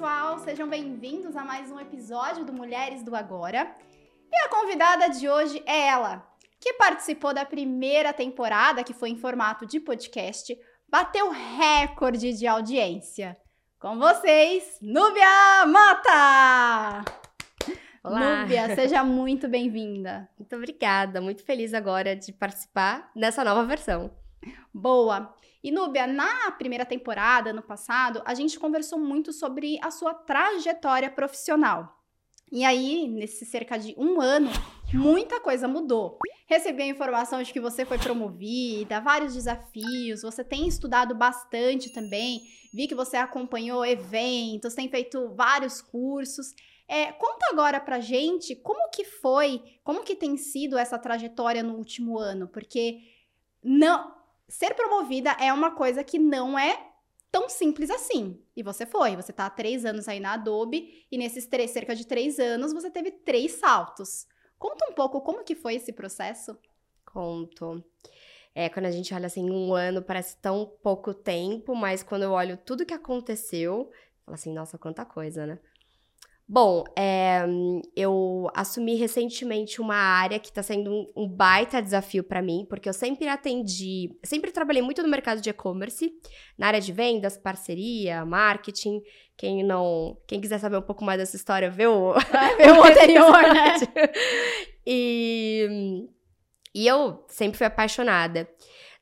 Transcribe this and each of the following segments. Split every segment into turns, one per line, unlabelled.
pessoal, sejam bem-vindos a mais um episódio do Mulheres do Agora. E a convidada de hoje é ela, que participou da primeira temporada, que foi em formato de podcast, bateu recorde de audiência. Com vocês, Núbia Mata!
Olá!
Núbia, seja muito bem-vinda.
Muito obrigada, muito feliz agora de participar dessa nova versão.
Boa! E Núbia, na primeira temporada, no passado, a gente conversou muito sobre a sua trajetória profissional. E aí, nesse cerca de um ano, muita coisa mudou. Recebi a informação de que você foi promovida, vários desafios, você tem estudado bastante também, vi que você acompanhou eventos, tem feito vários cursos. É, conta agora pra gente como que foi, como que tem sido essa trajetória no último ano, porque não ser promovida é uma coisa que não é tão simples assim. E você foi, você tá há três anos aí na Adobe, e nesses três, cerca de três anos você teve três saltos. Conta um pouco como que foi esse processo.
Conto. É, quando a gente olha assim, um ano parece tão pouco tempo, mas quando eu olho tudo que aconteceu, falo assim, nossa, quanta coisa, né? Bom, é, eu assumi recentemente uma área que está sendo um, um, baita desafio para mim, porque eu sempre atendi, sempre trabalhei muito no mercado de e-commerce, na área de vendas, parceria, marketing. Quem não, quem quiser saber um pouco mais dessa história, vê o,
vê o anterior, né?
E, e eu sempre fui apaixonada.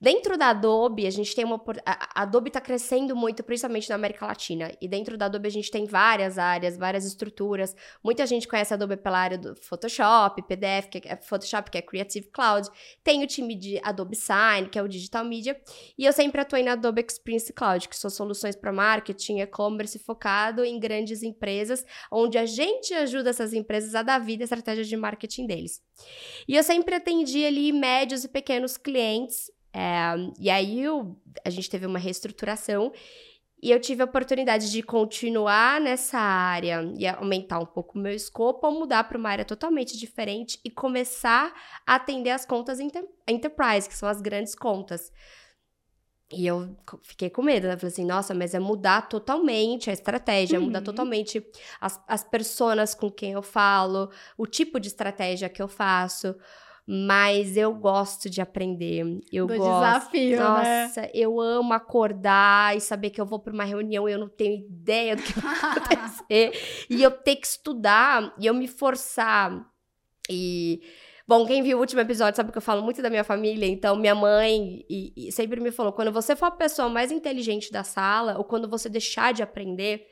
Dentro da Adobe, a gente tem uma. A Adobe está crescendo muito, principalmente na América Latina. E dentro da Adobe, a gente tem várias áreas, várias estruturas. Muita gente conhece a Adobe pela área do Photoshop, PDF, que é Photoshop, que é Creative Cloud. Tem o time de Adobe Sign, que é o Digital Media. E eu sempre atuei na Adobe Experience Cloud, que são soluções para marketing, e-commerce focado em grandes empresas, onde a gente ajuda essas empresas a dar vida à estratégia de marketing deles. E eu sempre atendi ali médios e pequenos clientes é, e aí eu, a gente teve uma reestruturação e eu tive a oportunidade de continuar nessa área e aumentar um pouco o meu escopo ou mudar para uma área totalmente diferente e começar a atender as contas enterprise, que são as grandes contas. E eu fiquei com medo, né? Falei assim, nossa, mas é mudar totalmente a estratégia, uhum. mudar totalmente as, as pessoas com quem eu falo, o tipo de estratégia que eu faço mas eu gosto de aprender. Eu
Do
gosto.
desafio,
né? Nossa,
né?
eu amo acordar e saber que eu vou para uma reunião e eu não tenho ideia do que vai acontecer. e eu ter que estudar e eu me forçar. E Bom, quem viu o último episódio sabe que eu falo muito da minha família, então minha mãe e, e sempre me falou: quando você for a pessoa mais inteligente da sala, ou quando você deixar de aprender,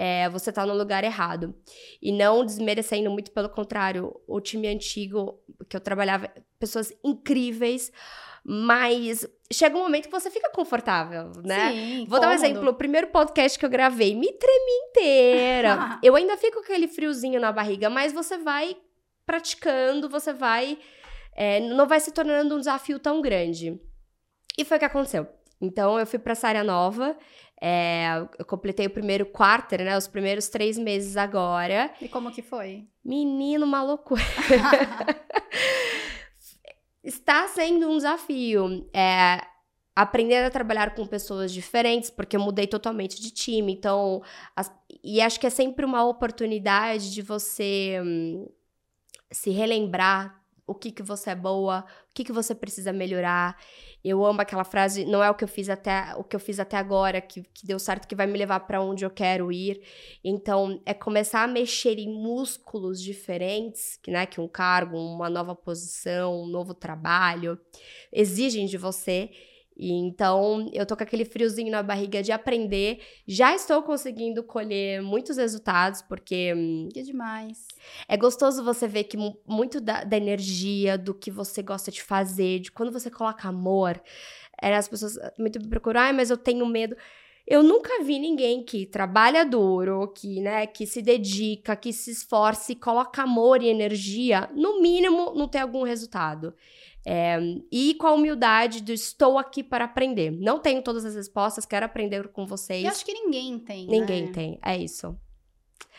é, você tá no lugar errado. E não desmerecendo, muito pelo contrário, o time antigo que eu trabalhava, pessoas incríveis, mas chega um momento que você fica confortável, né?
Sim,
Vou dar um exemplo. O primeiro podcast que eu gravei, me tremi inteira. eu ainda fico com aquele friozinho na barriga, mas você vai praticando, você vai. É, não vai se tornando um desafio tão grande. E foi o que aconteceu. Então, eu fui para essa área nova. É, eu completei o primeiro quarter, né? Os primeiros três meses agora.
E como que foi?
Menino, uma loucura. Está sendo um desafio. É, aprender a trabalhar com pessoas diferentes, porque eu mudei totalmente de time. Então, as, e acho que é sempre uma oportunidade de você hum, se relembrar o que que você é boa, que que você precisa melhorar. Eu amo aquela frase, não é o que eu fiz até o que eu fiz até agora que, que deu certo que vai me levar para onde eu quero ir. Então, é começar a mexer em músculos diferentes, que né, que um cargo, uma nova posição, um novo trabalho exigem de você e então eu tô com aquele friozinho na barriga de aprender. Já estou conseguindo colher muitos resultados, porque.
Hum, que demais.
É gostoso você ver que muito da, da energia, do que você gosta de fazer, de quando você coloca amor. É, as pessoas muito me procuram, ah, mas eu tenho medo. Eu nunca vi ninguém que trabalha duro, que, né, que se dedica, que se esforce, coloca amor e energia, no mínimo não tem algum resultado. É, e com a humildade do estou aqui para aprender. Não tenho todas as respostas, quero aprender com vocês.
E acho que ninguém tem.
Ninguém
né?
tem, é isso.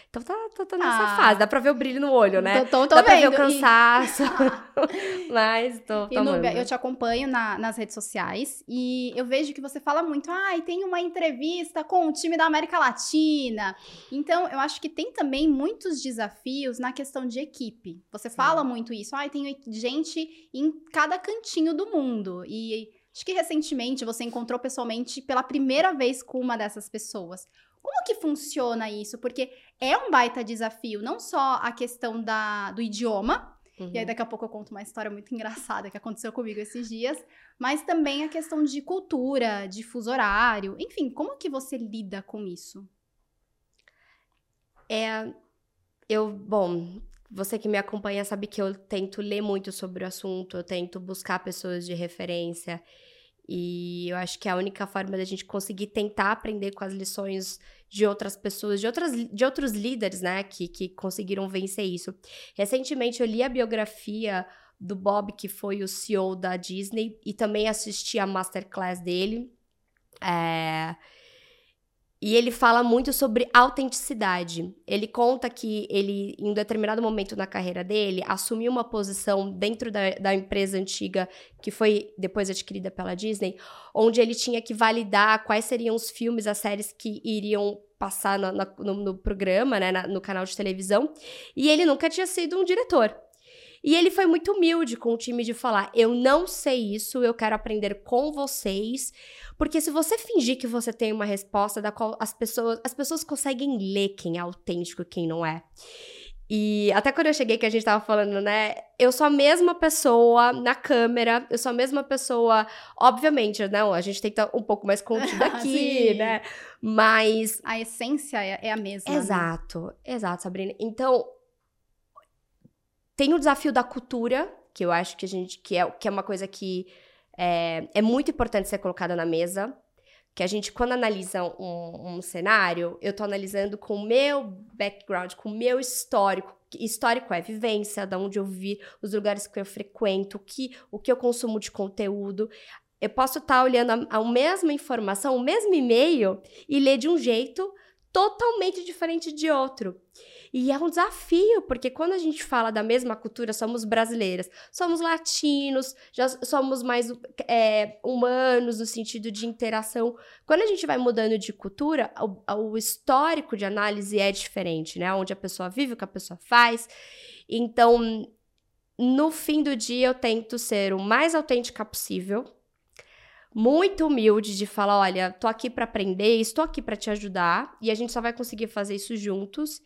Então tá, tá, tá nessa ah, fase, dá pra ver o brilho no olho, né?
Tô, tô, tô
dá
vendo.
pra ver o cansaço. E... Mas tô, tô
eu te acompanho na, nas redes sociais e eu vejo que você fala muito, ai, ah, tem uma entrevista com o time da América Latina. Então, eu acho que tem também muitos desafios na questão de equipe. Você Sim. fala muito isso, ai, ah, tem gente em cada cantinho do mundo. E acho que recentemente você encontrou pessoalmente pela primeira vez com uma dessas pessoas. Como que funciona isso? Porque é um baita desafio, não só a questão da, do idioma, uhum. e aí uhum. daqui a pouco eu conto uma história muito engraçada que aconteceu comigo esses dias, mas também a questão de cultura, de fuso horário, enfim, como que você lida com isso?
É, eu, bom, você que me acompanha sabe que eu tento ler muito sobre o assunto, eu tento buscar pessoas de referência. E eu acho que é a única forma da gente conseguir tentar aprender com as lições de outras pessoas, de, outras, de outros líderes, né, que, que conseguiram vencer isso. Recentemente eu li a biografia do Bob, que foi o CEO da Disney, e também assisti a masterclass dele. É, e ele fala muito sobre autenticidade. Ele conta que ele, em um determinado momento na carreira dele, assumiu uma posição dentro da, da empresa antiga, que foi depois adquirida pela Disney, onde ele tinha que validar quais seriam os filmes, as séries que iriam passar no, no, no programa, né, na, no canal de televisão. E ele nunca tinha sido um diretor. E ele foi muito humilde com o time de falar: eu não sei isso, eu quero aprender com vocês. Porque se você fingir que você tem uma resposta da qual as pessoas, as pessoas conseguem ler quem é autêntico e quem não é. E até quando eu cheguei que a gente tava falando, né? Eu sou a mesma pessoa na câmera, eu sou a mesma pessoa, obviamente, não, a gente tem que estar um pouco mais contido aqui, né? Mas.
A essência é, é a mesma.
Né? Exato, né? exato, Sabrina. Então, tem o desafio da cultura, que eu acho que a gente. que é, que é uma coisa que é, é muito importante ser colocada na mesa. Que a gente, quando analisa um, um cenário, eu tô analisando com o meu background, com o meu histórico. Histórico é vivência, da onde eu vi, os lugares que eu frequento, o que, o que eu consumo de conteúdo. Eu posso estar tá olhando a, a mesma informação, o mesmo e-mail, e ler de um jeito totalmente diferente de outro. E é um desafio, porque quando a gente fala da mesma cultura, somos brasileiras, somos latinos, já somos mais é, humanos no sentido de interação. Quando a gente vai mudando de cultura, o, o histórico de análise é diferente, né? Onde a pessoa vive, o que a pessoa faz. Então, no fim do dia, eu tento ser o mais autêntica possível, muito humilde de falar, olha, tô aqui para aprender, estou aqui para te ajudar e a gente só vai conseguir fazer isso juntos.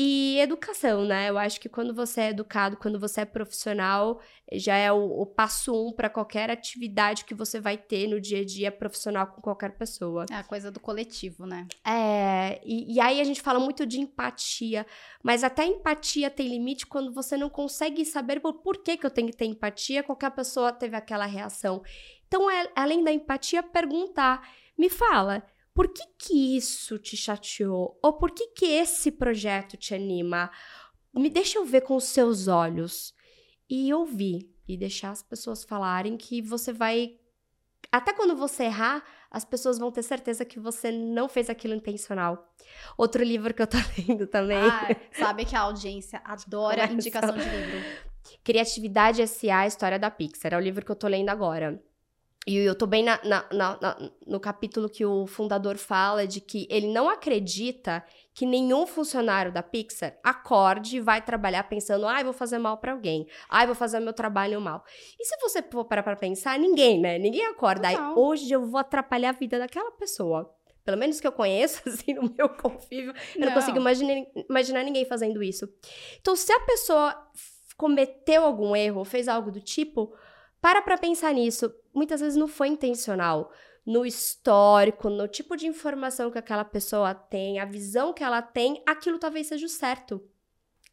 E educação, né? Eu acho que quando você é educado, quando você é profissional, já é o, o passo um para qualquer atividade que você vai ter no dia a dia profissional com qualquer pessoa.
É a coisa do coletivo, né?
É, e, e aí a gente fala muito de empatia, mas até empatia tem limite quando você não consegue saber por, por que, que eu tenho que ter empatia, qualquer pessoa teve aquela reação. Então, é, além da empatia, perguntar, me fala por que que isso te chateou? Ou por que que esse projeto te anima? Me deixa eu ver com os seus olhos. E ouvir. E deixar as pessoas falarem que você vai. Até quando você errar, as pessoas vão ter certeza que você não fez aquilo intencional. Outro livro que eu tô lendo também. Ah,
sabe que a audiência adora indicação de livro.
Criatividade S.A. História da Pixar. É o livro que eu tô lendo agora. E eu tô bem na, na, na, no capítulo que o fundador fala de que ele não acredita que nenhum funcionário da Pixar acorde e vai trabalhar pensando, ai, ah, vou fazer mal para alguém, ai, ah, vou fazer meu trabalho mal. E se você for parar pra pensar, ninguém, né? Ninguém acorda, ai, hoje eu vou atrapalhar a vida daquela pessoa. Pelo menos que eu conheço, assim, no meu convívio, eu não, não consigo imaginar, imaginar ninguém fazendo isso. Então, se a pessoa cometeu algum erro, fez algo do tipo, para pra pensar nisso. Muitas vezes não foi intencional. No histórico, no tipo de informação que aquela pessoa tem, a visão que ela tem, aquilo talvez seja o certo.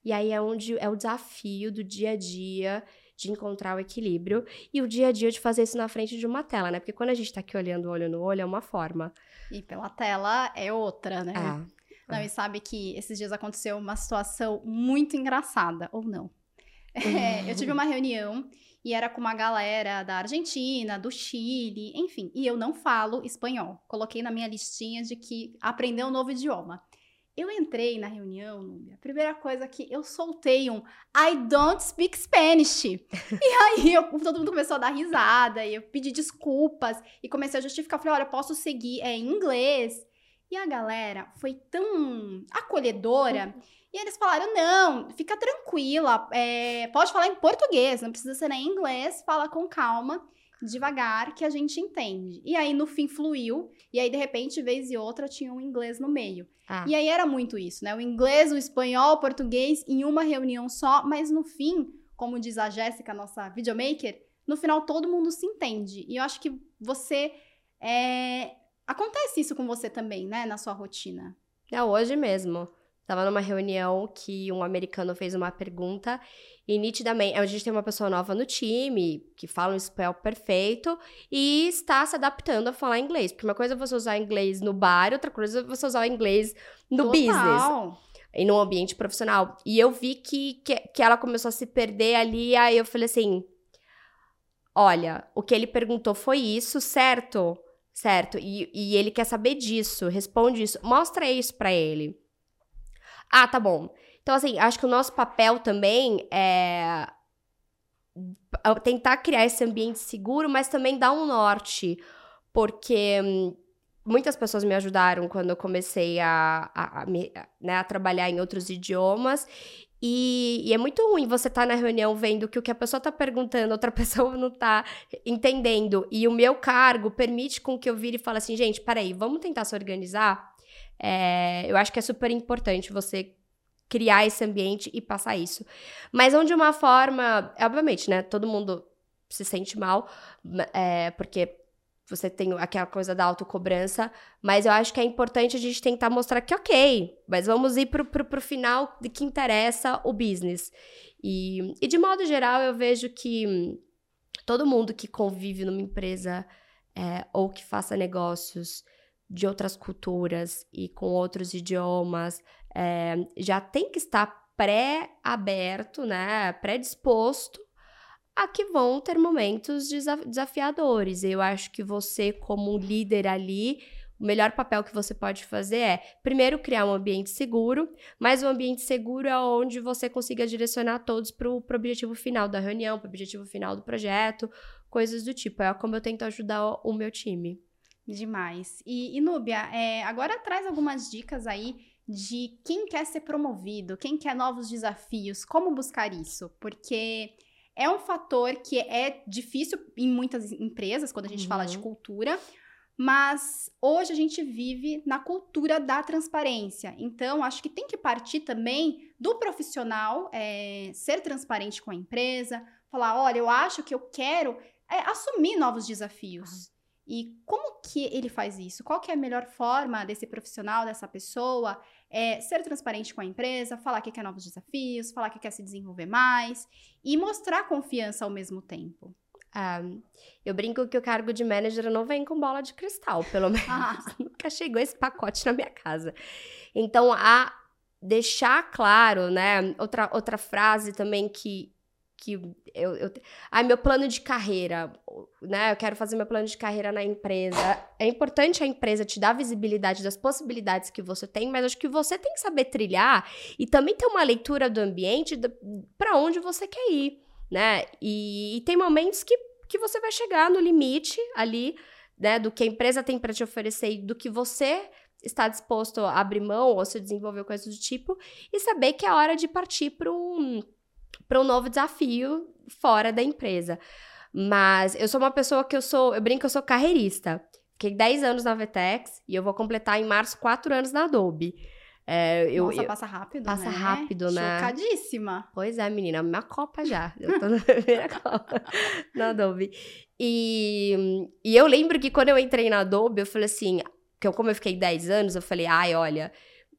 E aí é onde é o desafio do dia a dia de encontrar o equilíbrio e o dia a dia de fazer isso na frente de uma tela, né? Porque quando a gente tá aqui olhando olho no olho é uma forma.
E pela tela é outra, né?
É.
Não, é. e sabe que esses dias aconteceu uma situação muito engraçada, ou não. É, eu tive uma reunião e era com uma galera da Argentina, do Chile, enfim. E eu não falo espanhol. Coloquei na minha listinha de que aprender um novo idioma. Eu entrei na reunião, Núbia, a primeira coisa que eu soltei um I don't speak Spanish. e aí eu, todo mundo começou a dar risada, e eu pedi desculpas, e comecei a justificar. Falei, olha, posso seguir é, em inglês. E a galera foi tão acolhedora. E eles falaram: não, fica tranquila, é, pode falar em português, não precisa ser em inglês, fala com calma devagar que a gente entende. E aí, no fim, fluiu. E aí, de repente, vez e outra, tinha um inglês no meio. Ah. E aí era muito isso, né? O inglês, o espanhol, o português em uma reunião só, mas no fim, como diz a Jéssica, nossa videomaker, no final todo mundo se entende. E eu acho que você. É... Acontece isso com você também, né? Na sua rotina.
É hoje mesmo. Tava numa reunião que um americano fez uma pergunta e nitidamente, a gente tem uma pessoa nova no time que fala um espanhol perfeito e está se adaptando a falar inglês. Porque uma coisa é você usar inglês no bar, outra coisa é você usar inglês no Total. business. E no ambiente profissional. E eu vi que, que, que ela começou a se perder ali, aí eu falei assim: olha, o que ele perguntou foi isso, certo? Certo. E, e ele quer saber disso, responde isso, mostra isso para ele. Ah, tá bom. Então, assim, acho que o nosso papel também é tentar criar esse ambiente seguro, mas também dar um norte, porque hum, muitas pessoas me ajudaram quando eu comecei a, a, a, né, a trabalhar em outros idiomas. E, e, é muito ruim você estar tá na reunião vendo que o que a pessoa está perguntando, outra pessoa não está entendendo. E o meu cargo permite com que eu vire e fale assim, gente, peraí, vamos tentar se organizar? É, eu acho que é super importante você criar esse ambiente e passar isso. Mas não de uma forma, obviamente, né? Todo mundo se sente mal, é, porque você tem aquela coisa da autocobrança, mas eu acho que é importante a gente tentar mostrar que ok, mas vamos ir pro, pro, pro final de que interessa o business. E, e de modo geral, eu vejo que todo mundo que convive numa empresa é, ou que faça negócios de outras culturas e com outros idiomas, é, já tem que estar pré-aberto, né, predisposto a que vão ter momentos desafiadores. Eu acho que você, como líder ali, o melhor papel que você pode fazer é, primeiro, criar um ambiente seguro, mas um ambiente seguro é onde você consiga direcionar todos para o objetivo final da reunião, para o objetivo final do projeto, coisas do tipo. É como eu tento ajudar o meu time.
Demais. E, e Núbia, é, agora traz algumas dicas aí de quem quer ser promovido, quem quer novos desafios, como buscar isso, porque é um fator que é difícil em muitas empresas quando a gente uhum. fala de uhum. cultura, mas hoje a gente vive na cultura da transparência. Então, acho que tem que partir também do profissional é, ser transparente com a empresa, falar: olha, eu acho que eu quero é, assumir novos desafios. E como que ele faz isso? Qual que é a melhor forma desse profissional, dessa pessoa, é ser transparente com a empresa, falar que quer novos desafios, falar que quer se desenvolver mais e mostrar confiança ao mesmo tempo?
Ah, eu brinco que o cargo de manager não vem com bola de cristal, pelo menos. Ah. Nunca chegou esse pacote na minha casa. Então, a deixar claro, né? Outra, outra frase também que, que eu, eu ai meu plano de carreira, né? Eu quero fazer meu plano de carreira na empresa. É importante a empresa te dar visibilidade das possibilidades que você tem, mas acho que você tem que saber trilhar e também ter uma leitura do ambiente para onde você quer ir, né? E, e tem momentos que, que você vai chegar no limite ali, né, do que a empresa tem para te oferecer e do que você está disposto a abrir mão ou se desenvolver coisas do tipo e saber que é hora de partir para um para um novo desafio fora da empresa. Mas eu sou uma pessoa que eu sou, eu brinco eu sou carreirista. Fiquei 10 anos na Vetex e eu vou completar em março 4 anos na Adobe.
É, eu, Nossa, eu, passa rápido,
passa
né?
rápido, né?
Chocadíssima.
Pois é, menina, uma Copa já. Eu tô na primeira Copa na Adobe. E, e eu lembro que quando eu entrei na Adobe, eu falei assim, que eu, como eu fiquei 10 anos, eu falei, ai, olha,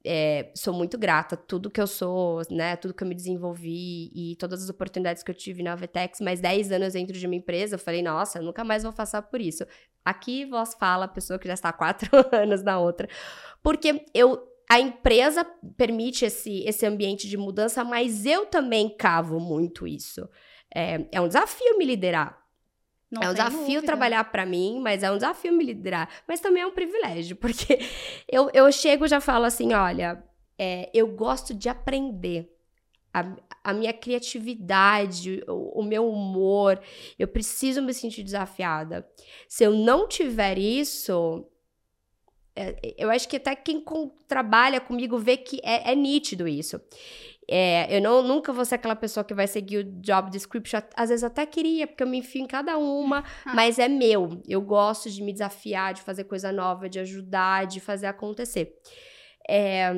é, sou muito grata tudo que eu sou, né? Tudo que eu me desenvolvi e todas as oportunidades que eu tive na Vetex, mais 10 anos dentro de uma empresa, eu falei, nossa, eu nunca mais vou passar por isso. Aqui vós fala a pessoa que já está há quatro anos na outra. Porque eu a empresa permite esse, esse ambiente de mudança, mas eu também cavo muito isso. É, é um desafio me liderar. Não é um desafio dúvida. trabalhar para mim, mas é um desafio me liderar. Mas também é um privilégio, porque eu, eu chego e já falo assim: olha, é, eu gosto de aprender. A, a minha criatividade, o, o, meu humor, eu preciso me sentir desafiada. Se eu não tiver isso, é, eu acho que até quem com, trabalha comigo vê que é, é nítido isso. É, eu não, nunca vou ser aquela pessoa que vai seguir o job description. Às vezes até queria, porque eu me enfio em cada uma, mas é meu. Eu gosto de me desafiar, de fazer coisa nova, de ajudar, de fazer acontecer. É,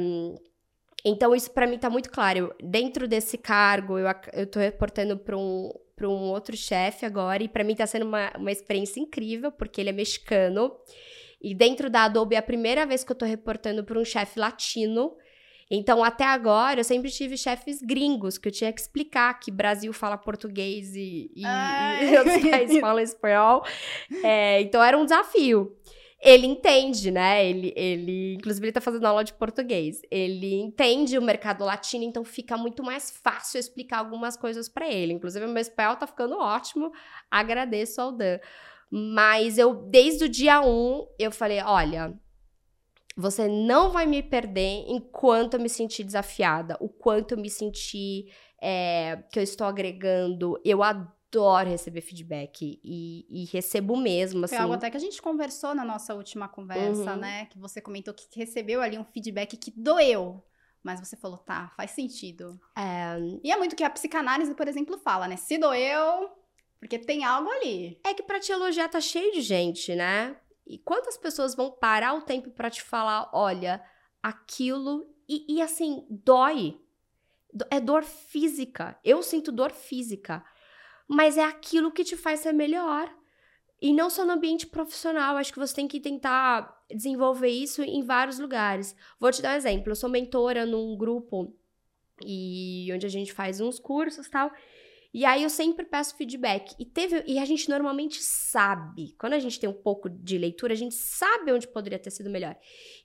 então, isso para mim tá muito claro. Eu, dentro desse cargo, eu, eu tô reportando para um, pra um outro chefe agora, e para mim tá sendo uma, uma experiência incrível, porque ele é mexicano. E dentro da Adobe é a primeira vez que eu tô reportando para um chefe latino. Então, até agora, eu sempre tive chefes gringos, que eu tinha que explicar que Brasil fala português e, e, e outros países falam espanhol. É, então, era um desafio. Ele entende, né? Ele, ele, inclusive, ele tá fazendo aula de português. Ele entende o mercado latino, então fica muito mais fácil explicar algumas coisas para ele. Inclusive, meu espanhol tá ficando ótimo. Agradeço ao Dan. Mas eu, desde o dia 1, um, eu falei: olha, você não vai me perder enquanto eu me sentir desafiada, o quanto eu me sentir é, que eu estou agregando. Eu adoro receber feedback e, e, recebo mesmo, assim.
Foi algo até que a gente conversou na nossa última conversa, uhum. né? Que você comentou que recebeu ali um feedback que doeu. Mas você falou, tá, faz sentido. É... E é muito que a psicanálise, por exemplo, fala, né? Se doeu, porque tem algo ali.
É que pra te elogiar tá cheio de gente, né? E quantas pessoas vão parar o tempo para te falar, olha, aquilo. E, e assim, dói. É dor física. Eu sinto dor física. Mas é aquilo que te faz ser melhor. E não só no ambiente profissional, acho que você tem que tentar desenvolver isso em vários lugares. Vou te dar um exemplo. Eu sou mentora num grupo e onde a gente faz uns cursos tal. E aí eu sempre peço feedback. E teve e a gente normalmente sabe, quando a gente tem um pouco de leitura, a gente sabe onde poderia ter sido melhor.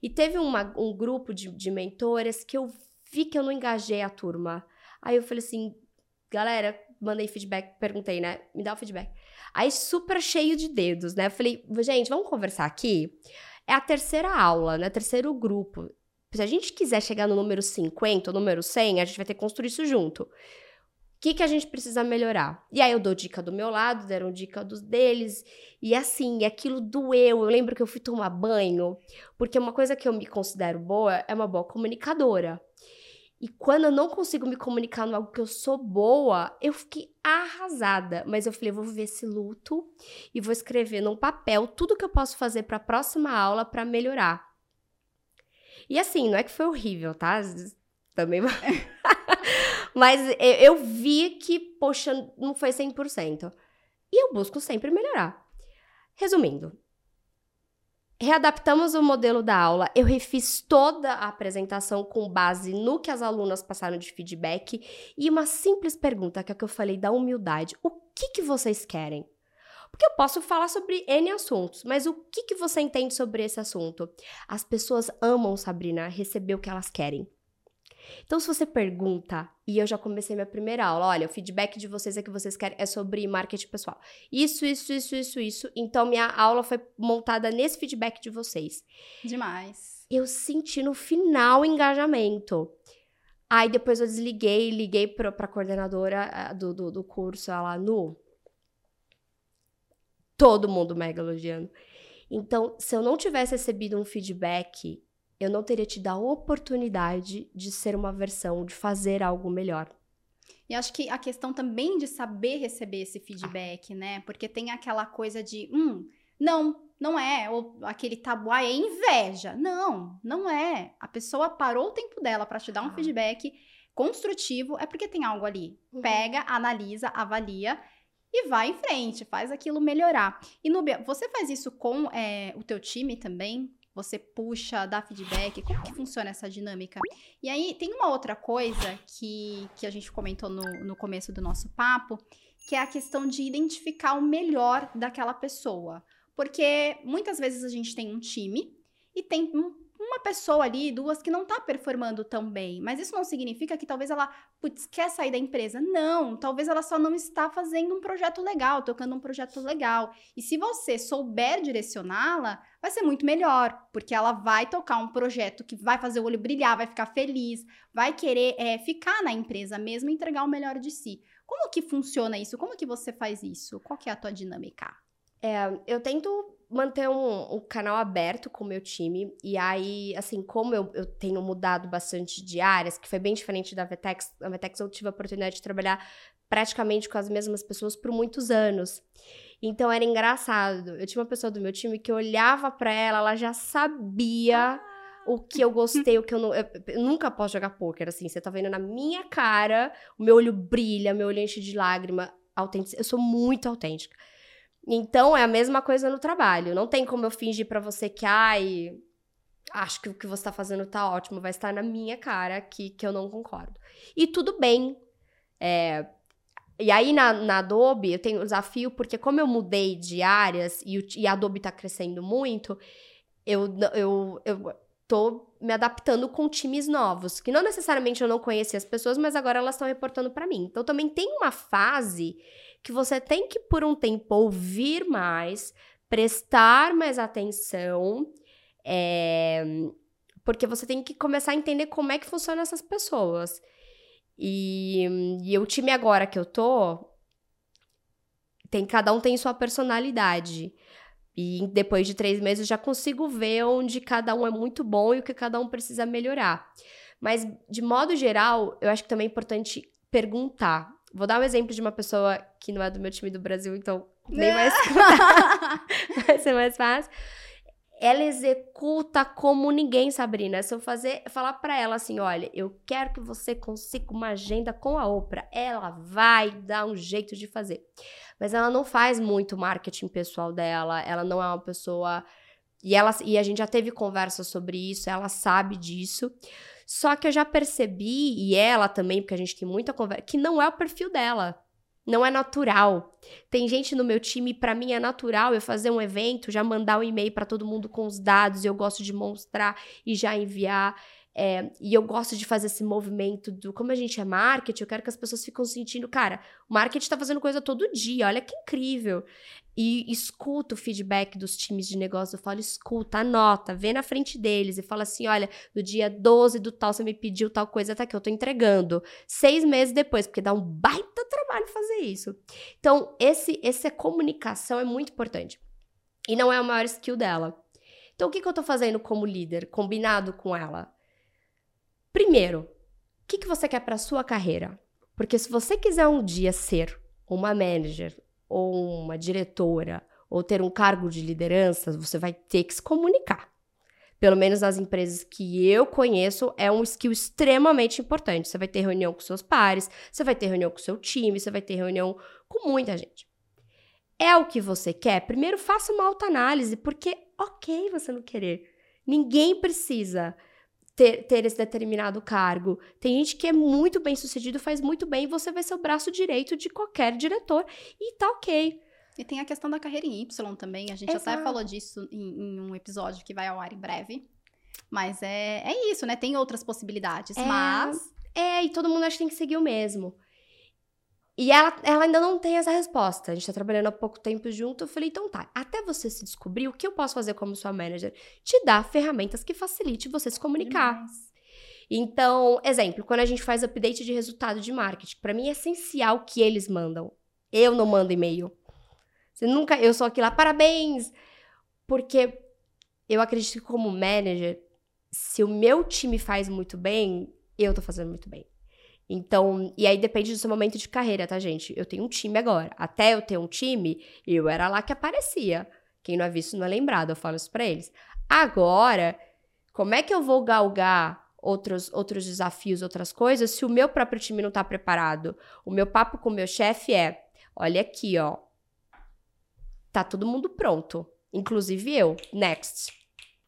E teve uma, um grupo de, de mentoras que eu vi que eu não engajei a turma. Aí eu falei assim, galera, mandei feedback, perguntei, né? Me dá o feedback. Aí super cheio de dedos, né? Eu falei, gente, vamos conversar aqui? É a terceira aula, né? Terceiro grupo. Se a gente quiser chegar no número 50 ou número 100, a gente vai ter que construir isso junto que, que a gente precisa melhorar? E aí eu dou dica do meu lado, deram dica dos deles, e assim, aquilo doeu. Eu lembro que eu fui tomar banho, porque uma coisa que eu me considero boa é uma boa comunicadora. E quando eu não consigo me comunicar no algo que eu sou boa, eu fiquei arrasada. Mas eu falei, eu vou viver esse luto e vou escrever num papel tudo que eu posso fazer para a próxima aula para melhorar. E assim, não é que foi horrível, tá? Também. Mas eu vi que, poxa, não foi 100%. E eu busco sempre melhorar. Resumindo, readaptamos o modelo da aula, eu refiz toda a apresentação com base no que as alunas passaram de feedback e uma simples pergunta, que é o que eu falei da humildade. O que, que vocês querem? Porque eu posso falar sobre N assuntos, mas o que, que você entende sobre esse assunto? As pessoas amam, Sabrina, receber o que elas querem. Então, se você pergunta, e eu já comecei minha primeira aula, olha, o feedback de vocês é que vocês querem é sobre marketing pessoal. Isso, isso, isso, isso, isso. Então, minha aula foi montada nesse feedback de vocês.
Demais.
Eu senti no final engajamento. Aí depois eu desliguei, liguei pra, pra coordenadora do, do, do curso, ela, nu. Todo mundo mega elogiando. Então, se eu não tivesse recebido um feedback eu não teria tido a oportunidade de ser uma versão, de fazer algo melhor.
E acho que a questão também de saber receber esse feedback, né? Porque tem aquela coisa de, hum, não, não é, ou aquele tabu, ah, é inveja. Não, não é. A pessoa parou o tempo dela para te dar um ah. feedback construtivo, é porque tem algo ali. Uhum. Pega, analisa, avalia e vai em frente, faz aquilo melhorar. E Núbia, você faz isso com é, o teu time também? Você puxa, dá feedback? Como que funciona essa dinâmica? E aí, tem uma outra coisa que, que a gente comentou no, no começo do nosso papo, que é a questão de identificar o melhor daquela pessoa. Porque muitas vezes a gente tem um time e tem um, uma pessoa ali, duas, que não tá performando tão bem. Mas isso não significa que talvez ela, putz, quer sair da empresa. Não, talvez ela só não está fazendo um projeto legal, tocando um projeto legal. E se você souber direcioná-la, vai ser muito melhor, porque ela vai tocar um projeto que vai fazer o olho brilhar, vai ficar feliz, vai querer é, ficar na empresa mesmo e entregar o melhor de si. Como que funciona isso? Como que você faz isso? Qual que é a tua dinâmica?
É, eu tento manter um, um, canal aberto com o meu time. E aí, assim, como eu, eu tenho mudado bastante de áreas, que foi bem diferente da Vetex, a Vetex eu tive a oportunidade de trabalhar praticamente com as mesmas pessoas por muitos anos. Então era engraçado. Eu tinha uma pessoa do meu time que eu olhava para ela, ela já sabia o que eu gostei, o que eu não. Eu, eu nunca posso jogar poker assim. Você tá vendo na minha cara, o meu olho brilha, meu olho enche de lágrima. Autêntica. Eu sou muito autêntica. Então, é a mesma coisa no trabalho. Não tem como eu fingir para você que, ai, acho que o que você tá fazendo tá ótimo, vai estar na minha cara que, que eu não concordo. E tudo bem. É, e aí, na, na, Adobe, eu tenho um desafio, porque como eu mudei de áreas e, e a Adobe tá crescendo muito, eu, eu, eu tô me adaptando com times novos, que não necessariamente eu não conhecia as pessoas, mas agora elas estão reportando para mim. Então, também tem uma fase que você tem que, por um tempo, ouvir mais, prestar mais atenção, é, porque você tem que começar a entender como é que funcionam essas pessoas. E, e o time agora que eu tô, tem cada um tem sua personalidade. E depois de três meses já consigo ver onde cada um é muito bom e o que cada um precisa melhorar. Mas, de modo geral, eu acho que também é importante perguntar. Vou dar um exemplo de uma pessoa que não é do meu time do Brasil, então nem vai, vai ser mais fácil. Ela executa como ninguém, Sabrina. Se eu fazer, falar para ela assim, olha, eu quero que você consiga uma agenda com a Oprah, ela vai dar um jeito de fazer. Mas ela não faz muito marketing pessoal dela, ela não é uma pessoa e ela e a gente já teve conversa sobre isso, ela sabe disso. Só que eu já percebi, e ela também, porque a gente tem muita conversa, que não é o perfil dela. Não é natural. Tem gente no meu time, para mim é natural eu fazer um evento, já mandar um e-mail para todo mundo com os dados, eu gosto de mostrar e já enviar. É, e eu gosto de fazer esse movimento do como a gente é marketing, eu quero que as pessoas fiquem sentindo, cara, o marketing tá fazendo coisa todo dia, olha que incrível. E escuta o feedback dos times de negócio, eu falo, escuta, anota, vê na frente deles e fala assim: olha, no dia 12 do tal, você me pediu tal coisa, tá aqui, eu tô entregando. Seis meses depois, porque dá um baita trabalho fazer isso. Então, esse, essa comunicação é muito importante. E não é o maior skill dela. Então, o que, que eu tô fazendo como líder, combinado com ela? Primeiro, o que, que você quer para sua carreira? Porque se você quiser um dia ser uma manager ou uma diretora ou ter um cargo de liderança, você vai ter que se comunicar. Pelo menos nas empresas que eu conheço, é um skill extremamente importante. Você vai ter reunião com seus pares, você vai ter reunião com seu time, você vai ter reunião com muita gente. É o que você quer? Primeiro faça uma autoanálise, porque ok você não querer. Ninguém precisa ter, ter esse determinado cargo. Tem gente que é muito bem sucedido, faz muito bem, e você vai ser o braço direito de qualquer diretor e tá ok.
E tem a questão da carreira em Y também. A gente Exato. até falou disso em, em, um episódio que vai ao ar em breve. Mas é, é isso, né? Tem outras possibilidades, é, mas.
É, e todo mundo acha que tem que seguir o mesmo. E ela, ela ainda não tem essa resposta. A gente tá trabalhando há pouco tempo junto. Eu falei, então tá, até você se descobrir, o que eu posso fazer como sua manager? Te dar ferramentas que facilite você se comunicar. Demais. Então, exemplo, quando a gente faz update de resultado de marketing, para mim é essencial que eles mandam. Eu não mando e-mail. Você nunca, eu sou aqui lá, parabéns! Porque eu acredito que como manager, se o meu time faz muito bem, eu tô fazendo muito bem. Então, e aí depende do seu momento de carreira, tá, gente? Eu tenho um time agora. Até eu ter um time, eu era lá que aparecia. Quem não é visto não é lembrado, eu falo isso pra eles. Agora, como é que eu vou galgar outros, outros desafios, outras coisas, se o meu próprio time não tá preparado? O meu papo com o meu chefe é: olha aqui, ó. Tá todo mundo pronto. Inclusive eu. Next.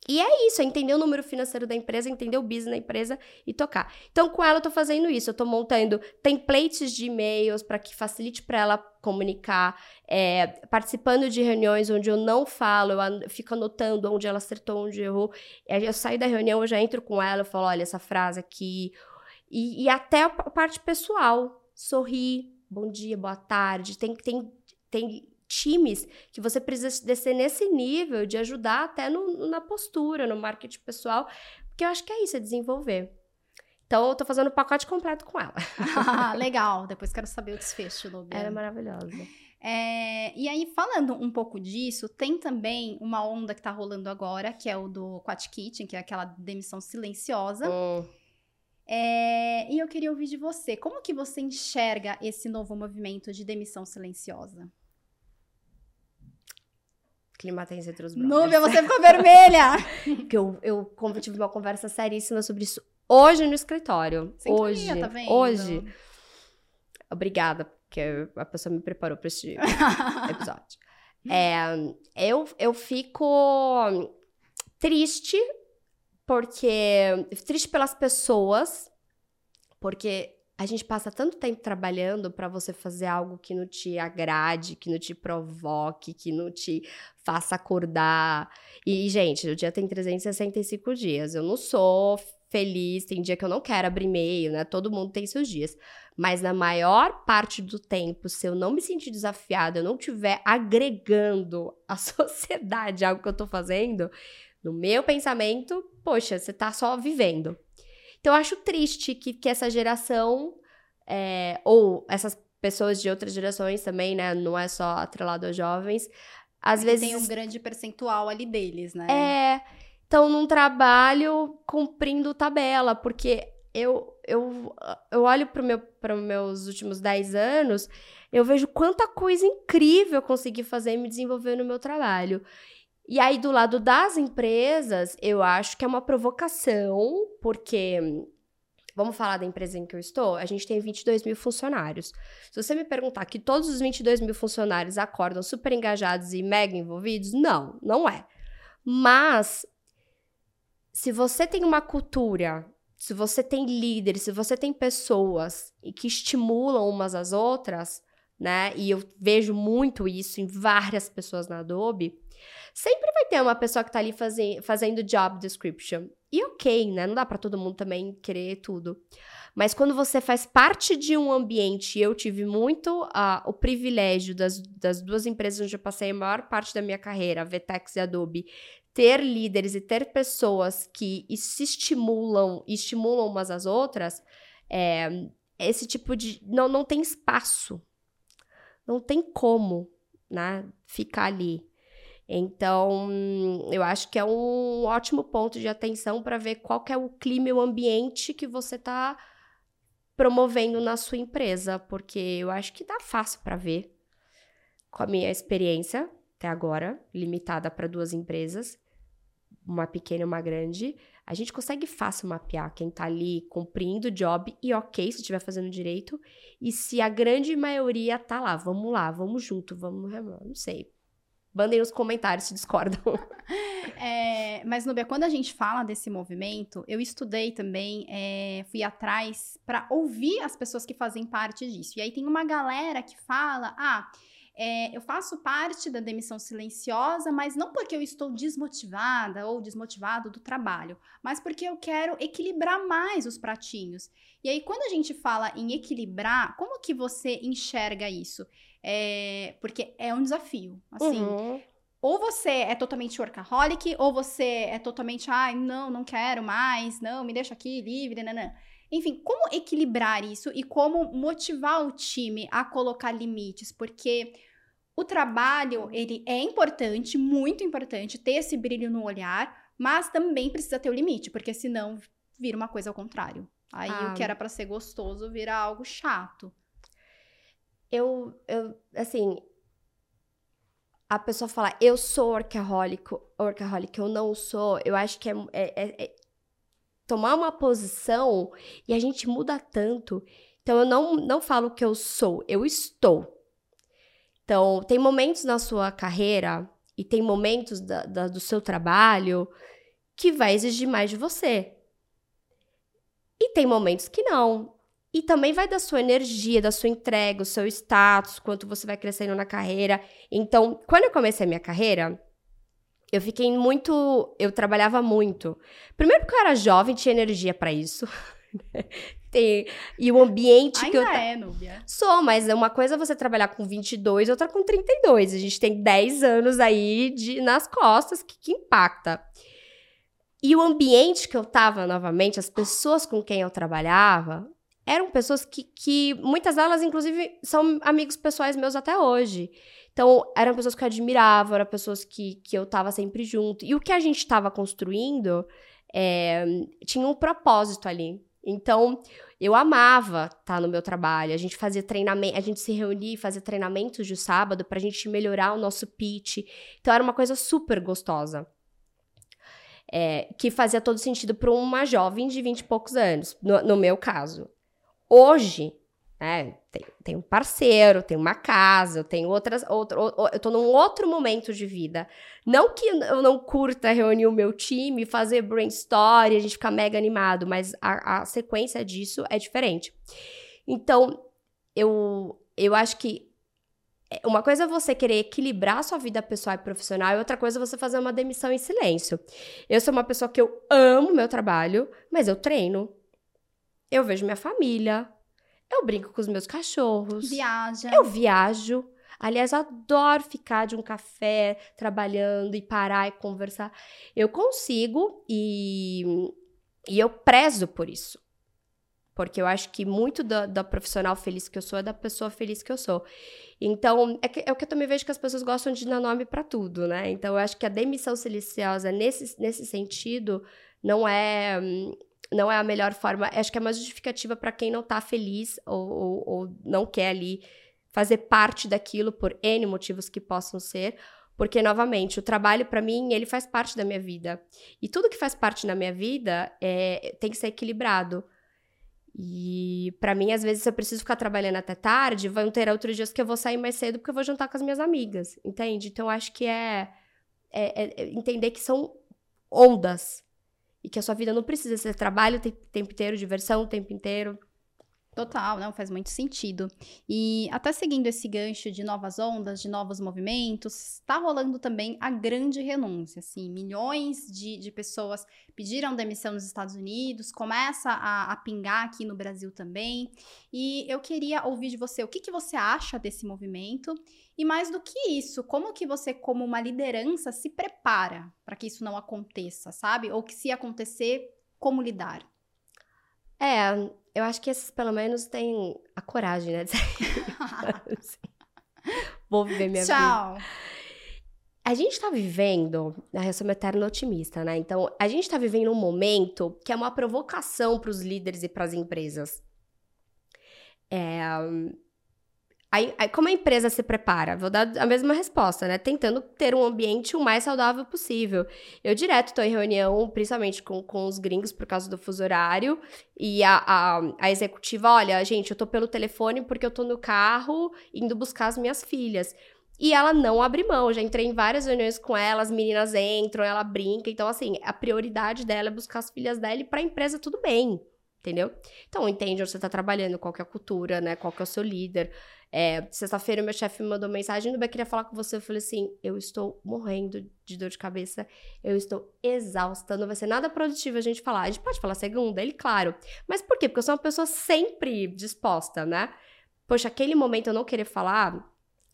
E é isso, é entender o número financeiro da empresa, entender o business da empresa e tocar. Então, com ela, eu tô fazendo isso. Eu tô montando templates de e-mails para que facilite para ela comunicar, é, participando de reuniões onde eu não falo, eu fico anotando onde ela acertou, onde errou. Eu saio da reunião, eu já entro com ela, eu falo, olha, essa frase aqui. E, e até a parte pessoal, sorrir, bom dia, boa tarde. Tem, tem, tem times que você precisa descer nesse nível de ajudar até no, na postura, no marketing pessoal, porque eu acho que é isso, é desenvolver. Então, eu tô fazendo o pacote completo com ela.
Legal, depois quero saber o desfecho, Lubia.
Ela é maravilhosa.
É, e aí, falando um pouco disso, tem também uma onda que tá rolando agora, que é o do Quat Kitchen, que é aquela demissão silenciosa.
Hum.
É, e eu queria ouvir de você, como que você enxerga esse novo movimento de demissão silenciosa?
Clima tenso entre os
brothers. Núbia, você ficou vermelha!
Porque eu, eu tive uma conversa seríssima sobre isso hoje no escritório. Sintonia, hoje.
Tá vendo?
Hoje. Obrigada, porque a pessoa me preparou para esse episódio. É, eu, eu fico triste porque. Triste pelas pessoas, porque a gente passa tanto tempo trabalhando para você fazer algo que não te agrade, que não te provoque, que não te faça acordar. E, gente, o dia tem 365 dias. Eu não sou feliz, tem dia que eu não quero abrir e-mail, né? Todo mundo tem seus dias. Mas na maior parte do tempo, se eu não me sentir desafiada, eu não estiver agregando à sociedade algo que eu tô fazendo, no meu pensamento, poxa, você tá só vivendo. Então, eu acho triste que, que essa geração, é, ou essas pessoas de outras gerações também, né? Não é só atrelado aos jovens. Às é vezes.
Tem um grande percentual ali deles, né?
É. Então, num trabalho cumprindo tabela, porque eu, eu, eu olho para meu, os meus últimos 10 anos, eu vejo quanta coisa incrível eu consegui fazer e me desenvolver no meu trabalho. E aí, do lado das empresas, eu acho que é uma provocação, porque. Vamos falar da empresa em que eu estou? A gente tem 22 mil funcionários. Se você me perguntar que todos os 22 mil funcionários acordam super engajados e mega envolvidos, não, não é. Mas, se você tem uma cultura, se você tem líderes, se você tem pessoas que estimulam umas às outras, né? E eu vejo muito isso em várias pessoas na Adobe Sempre vai ter uma pessoa que tá ali fazendo, fazendo job description. E ok, né? Não dá para todo mundo também querer tudo. Mas quando você faz parte de um ambiente, eu tive muito uh, o privilégio das, das duas empresas onde eu passei a maior parte da minha carreira, a Vetex e a Adobe, ter líderes e ter pessoas que se estimulam e estimulam umas às outras, é, esse tipo de. Não, não tem espaço. Não tem como, né? Ficar ali. Então, eu acho que é um ótimo ponto de atenção para ver qual é o clima e o ambiente que você está promovendo na sua empresa, porque eu acho que dá fácil para ver. Com a minha experiência até agora, limitada para duas empresas, uma pequena e uma grande, a gente consegue fácil mapear quem está ali cumprindo o job e ok se estiver fazendo direito, e se a grande maioria tá lá, vamos lá, vamos junto, vamos, não sei, Mandem nos comentários se discordam.
É, mas, Nubia, quando a gente fala desse movimento, eu estudei também, é, fui atrás para ouvir as pessoas que fazem parte disso. E aí tem uma galera que fala: ah, é, eu faço parte da demissão silenciosa, mas não porque eu estou desmotivada ou desmotivado do trabalho, mas porque eu quero equilibrar mais os pratinhos. E aí, quando a gente fala em equilibrar, como que você enxerga isso? É, porque é um desafio. Assim, uhum. ou você é totalmente workaholic, ou você é totalmente, ai, não, não quero mais, não, me deixa aqui livre, nanã. Enfim, como equilibrar isso e como motivar o time a colocar limites? Porque o trabalho, ele é importante, muito importante, ter esse brilho no olhar, mas também precisa ter o limite, porque senão vira uma coisa ao contrário. Aí ah. o que era para ser gostoso vira algo chato
eu, eu assim, a pessoa falar, eu sou workaholic, workaholic, eu não sou, eu acho que é, é, é, é, tomar uma posição e a gente muda tanto. Então, eu não, não falo que eu sou, eu estou. Então, tem momentos na sua carreira e tem momentos da, da, do seu trabalho que vai exigir mais de você. E tem momentos que não. E também vai da sua energia, da sua entrega, o seu status, quanto você vai crescendo na carreira. Então, quando eu comecei a minha carreira, eu fiquei muito. Eu trabalhava muito. Primeiro porque eu era jovem, tinha energia para isso. Tem, e o ambiente
Ainda
que eu.
é, Núbia.
Sou, mas uma coisa é você trabalhar com 22, outra com 32. A gente tem 10 anos aí de, nas costas que, que impacta. E o ambiente que eu tava, novamente, as pessoas com quem eu trabalhava, eram pessoas que, que muitas delas, inclusive, são amigos pessoais meus até hoje. Então, eram pessoas que eu admirava, eram pessoas que, que eu tava sempre junto. E o que a gente tava construindo é, tinha um propósito ali. Então, eu amava estar tá no meu trabalho. A gente fazia treinamento, a gente se reunia e fazia treinamentos de sábado pra gente melhorar o nosso pitch. Então, era uma coisa super gostosa. É, que fazia todo sentido para uma jovem de 20 e poucos anos, no, no meu caso. Hoje, né, tem, tem, um parceiro, tem uma casa, eu tenho outras, outro, eu tô num outro momento de vida. Não que eu não curta reunir o meu time, fazer brainstorm, a gente ficar mega animado, mas a, a sequência disso é diferente. Então, eu, eu acho que uma coisa é você querer equilibrar sua vida pessoal e profissional, e outra coisa é você fazer uma demissão em silêncio. Eu sou uma pessoa que eu amo meu trabalho, mas eu treino. Eu vejo minha família. Eu brinco com os meus cachorros.
Viaja.
Eu viajo. Aliás, eu adoro ficar de um café trabalhando e parar e conversar. Eu consigo e, e eu prezo por isso. Porque eu acho que muito da, da, profissional feliz que eu sou é da pessoa feliz que eu sou. Então, é, que, é o que eu também vejo que as pessoas gostam de dar nome para tudo, né? Então, eu acho que a demissão silenciosa, nesse, nesse sentido, não é não é a melhor forma. Acho que é uma justificativa para quem não tá feliz ou, ou, ou, não quer ali fazer parte daquilo por N motivos que possam ser. Porque, novamente, o trabalho, para mim, ele faz parte da minha vida. E tudo que faz parte da minha vida é, tem que ser equilibrado. E para mim, às vezes, eu preciso ficar trabalhando até tarde, vão ter outros dias que eu vou sair mais cedo porque eu vou jantar com as minhas amigas, entende? Então, acho que é, é, é entender que são ondas e que a sua vida não precisa ser trabalho o tempo inteiro, diversão o tempo inteiro.
Total, não faz muito sentido. E até seguindo esse gancho de novas ondas, de novos movimentos, está rolando também a grande renúncia. Assim, milhões de, de pessoas pediram demissão nos Estados Unidos, começa a, a, pingar aqui no Brasil também. E eu queria ouvir de você o que, que você acha desse movimento e mais do que isso, como que você, como uma liderança, se prepara para que isso não aconteça, sabe? Ou que se acontecer, como lidar?
É, eu acho que esses pelo menos têm a coragem, né? Vou viver minha
Tchau.
vida. A gente tá vivendo, eu sou uma eterna otimista, né? Então, a gente tá vivendo um momento que é uma provocação para os líderes e para as empresas. É, Aí, aí, como a empresa se prepara? Vou dar a mesma resposta, né? Tentando ter um ambiente o mais saudável possível. Eu direto estou em reunião, principalmente com, com os gringos por causa do fuso horário, e a, a, a executiva, olha, gente, eu tô pelo telefone porque eu tô no carro indo buscar as minhas filhas. E ela não abre mão. Já entrei em várias reuniões com ela, as meninas entram, ela brinca. Então, assim, a prioridade dela é buscar as filhas dela e pra empresa tudo bem entendeu? Então, entende onde você tá trabalhando, qual é a cultura, né? Qual é o seu líder. É, Sexta-feira, meu chefe me mandou mensagem, no queria falar com você. Eu falei assim: eu estou morrendo de dor de cabeça, eu estou exausta, não vai ser nada produtivo a gente falar. A gente pode falar segunda, ele, claro. Mas por quê? Porque eu sou uma pessoa sempre disposta, né? Poxa, aquele momento eu não querer falar.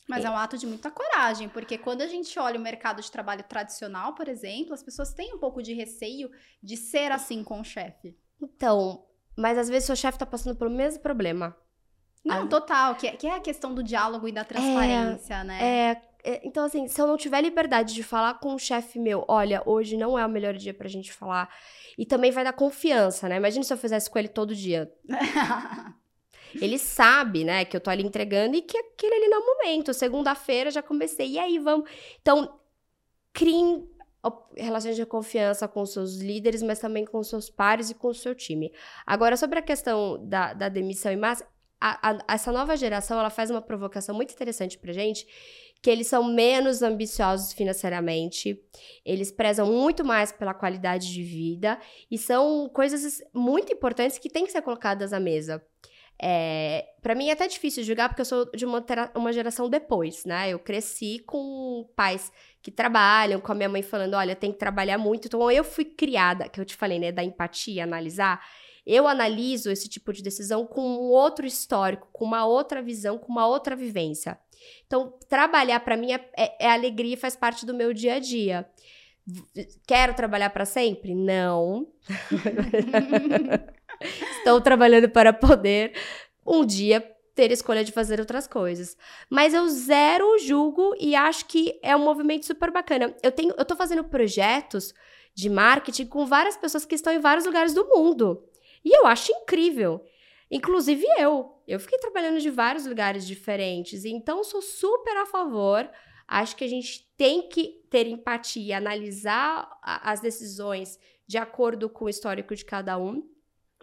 Mas é. é um ato de muita coragem, porque quando a gente olha o mercado de trabalho tradicional, por exemplo, as pessoas têm um pouco de receio de ser assim com o chefe.
Então, mas às vezes seu chefe tá passando pelo mesmo problema.
Não, a... total, que é, que é a questão do diálogo e da transparência,
é,
né?
É, é, então assim, se eu não tiver liberdade de falar com o chefe meu, olha, hoje não é o melhor dia pra gente falar, e também vai dar confiança, né? Imagina se eu fizesse com ele todo dia. ele sabe, né, que eu tô ali entregando e que aquele ali não é o momento. Segunda-feira já comecei, e aí vamos. Então, criem relações de confiança com seus líderes, mas também com seus pares e com o seu time. Agora, sobre a questão da, da demissão em massa, a, a, essa nova geração ela faz uma provocação muito interessante pra gente, que eles são menos ambiciosos financeiramente, eles prezam muito mais pela qualidade de vida e são coisas muito importantes que têm que ser colocadas à mesa. É, para mim é até difícil julgar porque eu sou de uma, uma geração depois, né? Eu cresci com pais que trabalham, com a minha mãe falando, olha, tem que trabalhar muito. Então eu fui criada, que eu te falei, né, da empatia, analisar. Eu analiso esse tipo de decisão com um outro histórico, com uma outra visão, com uma outra vivência. Então, trabalhar para mim é, é, é alegria faz parte do meu dia a dia. Quero trabalhar para sempre? Não. Estou trabalhando para poder um dia ter escolha de fazer outras coisas. Mas eu zero julgo e acho que é um movimento super bacana. Eu tenho, eu tô fazendo projetos de marketing com várias pessoas que estão em vários lugares do mundo. E eu acho incrível. Inclusive eu. Eu fiquei trabalhando de vários lugares diferentes. Então, sou super a favor. Acho que a gente tem que ter empatia, analisar as decisões de acordo com o histórico de cada um.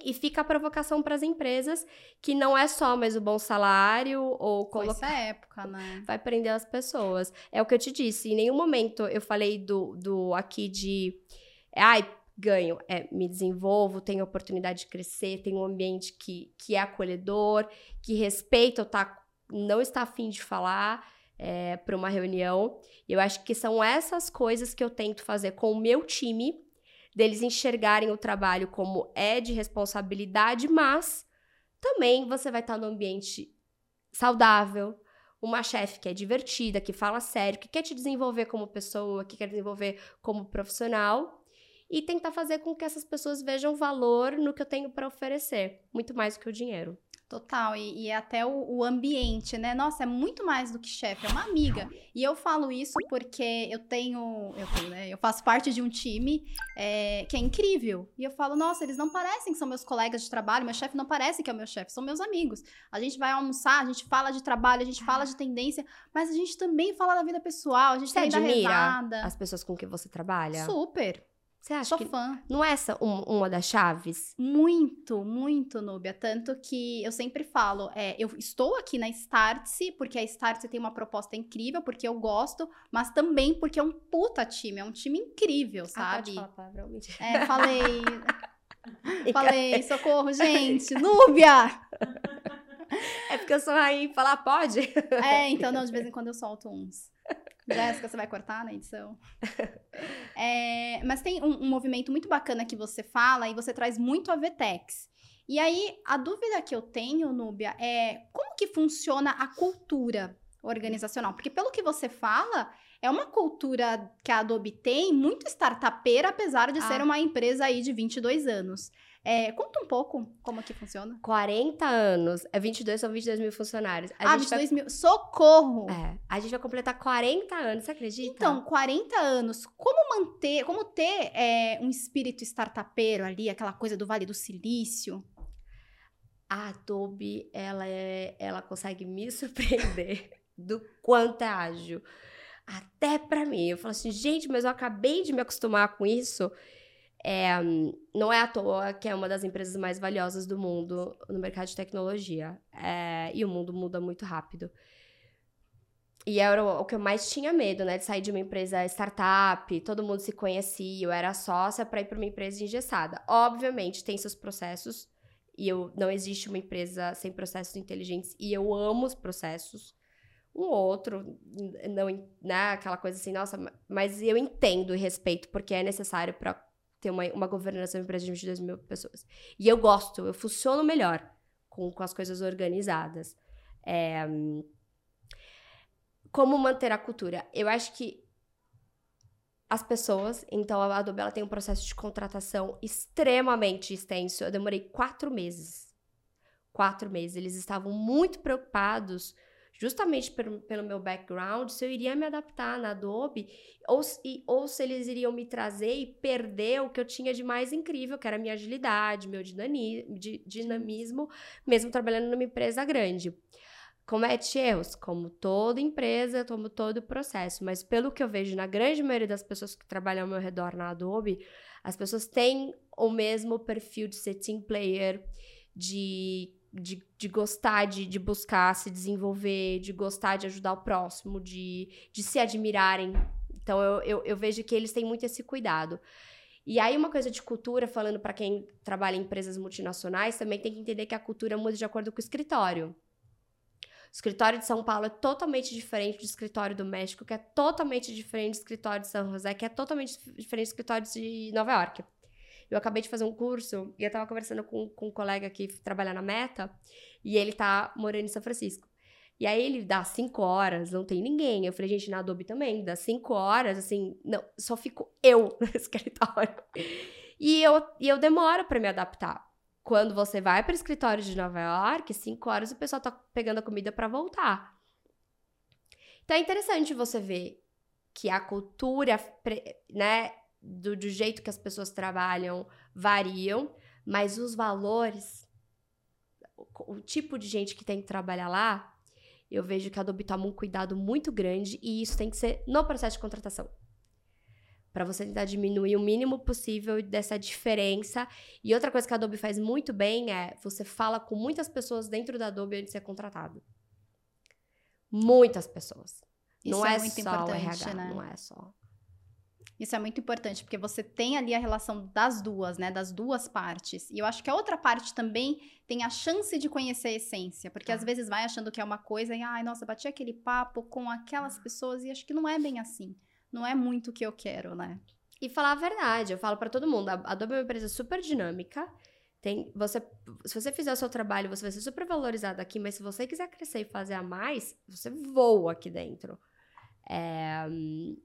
E fica a provocação para as empresas que não é só mais o bom salário ou colocar.
Essa época, né?
Vai prender as pessoas. É o que eu te disse. Em nenhum momento eu falei do, do aqui de. Ai, ganho. É, me desenvolvo, tenho oportunidade de crescer, tenho um ambiente que, que é acolhedor, que respeita ou tá, não está afim de falar é, para uma reunião. Eu acho que são essas coisas que eu tento fazer com o meu time deles enxergarem o trabalho como é de responsabilidade, mas também você vai estar no ambiente saudável, uma chefe que é divertida, que fala sério, que quer te desenvolver como pessoa, que quer desenvolver como profissional e tentar fazer com que essas pessoas vejam valor no que eu tenho para oferecer, muito mais do que o dinheiro.
Total, e, e até o, o, ambiente, né? Nossa, é muito mais do que chefe, é uma amiga. E eu falo isso porque eu tenho, eu tenho, né? Eu faço parte de um time é, que é incrível. E eu falo, nossa, eles não parecem que são meus colegas de trabalho, meu chefe não parece que é o meu chefe, são meus amigos. A gente vai almoçar, a gente fala de trabalho, a gente fala de tendência, mas a gente também fala da vida pessoal, a gente
você
também dá risada.
as pessoas com quem você trabalha?
Super.
Você acha
Sou
que
fã.
não é essa um, uma das chaves?
Muito, muito, Núbia. Tanto que eu sempre falo, é, eu estou aqui na Startse, porque a Startse tem uma proposta incrível, porque eu gosto, mas também porque é um puta time, é um time incrível, sabe?
Ah, pode falar
É, falei. falei, socorro, gente. Núbia!
É porque eu sou aí falar pode?
É, então não, de vez em quando eu solto uns. Jéssica, você vai cortar na edição? É, mas tem um, um, movimento muito bacana que você fala e você traz muito a VTEX. E aí, a dúvida que eu tenho, Núbia, é como que funciona a cultura organizacional? Porque pelo que você fala, é uma cultura que a Adobe tem muito startupeira, apesar de ah. ser uma empresa aí de 22 anos. É, conta um pouco como que funciona.
40 anos. É 22, são 22 mil funcionários.
A ah, 22 vai... mil. Socorro!
É. A gente vai completar 40 anos, você acredita?
Então, 40 anos. Como manter, como ter é, um espírito startupeiro ali, aquela coisa do Vale do Silício?
A Adobe, ela, é, ela consegue me surpreender do quanto é ágil. Até para mim. Eu falo assim, gente, mas eu acabei de me acostumar com isso. É, não é à toa que é uma das empresas mais valiosas do mundo no mercado de tecnologia. É, e o mundo muda muito rápido. E era o, que eu mais tinha medo, né? De sair de uma empresa startup, todo mundo se conhecia, eu era sócia para ir para uma empresa engessada. Obviamente, tem seus processos, e eu não existe uma empresa sem processos inteligentes, e eu amo os processos. Um outro, não, né? Aquela coisa assim, nossa, mas eu entendo e respeito, porque é necessário para ter uma, uma governança de empresa de 22 mil pessoas. E eu gosto, eu funciono melhor com, com as coisas organizadas. É, como manter a cultura? Eu acho que as pessoas, então a Adobe ela tem um processo de contratação extremamente extenso. Eu demorei quatro meses. Quatro meses. Eles estavam muito preocupados justamente pelo, pelo meu background, se eu iria me adaptar na Adobe ou, e, ou se eles iriam me trazer e perder o que eu tinha de mais incrível, que era a minha agilidade, meu dinamismo, mesmo trabalhando numa empresa grande. Comete erros, como toda empresa, como todo processo, mas pelo que eu vejo na grande maioria das pessoas que trabalham ao meu redor na Adobe, as pessoas têm o mesmo perfil de ser team player, de de, de gostar de, de buscar se desenvolver, de gostar de ajudar o próximo, de, de se admirarem. Então, eu, eu, eu vejo que eles têm muito esse cuidado. E aí, uma coisa de cultura, falando para quem trabalha em empresas multinacionais, também tem que entender que a cultura muda de acordo com o escritório. O escritório de São Paulo é totalmente diferente do escritório do México, que é totalmente diferente do escritório de São José, que é totalmente diferente do escritório de Nova York. Eu acabei de fazer um curso e eu tava conversando com, com um colega que trabalha na Meta e ele tá morando em São Francisco. E aí ele dá cinco horas, não tem ninguém. Eu falei, gente, na Adobe também, dá cinco horas, assim, não, só fico eu no escritório. E eu, e eu demoro para me adaptar. Quando você vai para o escritório de Nova York, cinco horas o pessoal tá pegando a comida para voltar. Então é interessante você ver que a cultura, né, do, do jeito que as pessoas trabalham variam, mas os valores, o, o tipo de gente que tem que trabalhar lá eu vejo que a Adobe toma um cuidado muito grande e isso tem que ser no processo de contratação. Para você tentar diminuir o mínimo possível dessa diferença. E outra coisa que a Adobe faz muito bem é você fala com muitas pessoas dentro da Adobe antes de ser contratado. Muitas pessoas. Isso não é, é muito só o RH, né? não é só.
Isso é muito importante, porque você tem ali a relação das duas, né? Das duas partes. E eu acho que a outra parte também tem a chance de conhecer a essência, porque ah. às vezes vai achando que é uma coisa e, ai, nossa, bati aquele papo com aquelas pessoas e acho que não é bem assim. Não é muito o que eu quero, né?
E falar a verdade, eu falo para todo mundo, a Adobe é uma empresa super dinâmica. Tem, você, se você fizer o seu trabalho, você vai ser super valorizado aqui, mas se você quiser crescer e fazer a mais, você voa aqui dentro. É,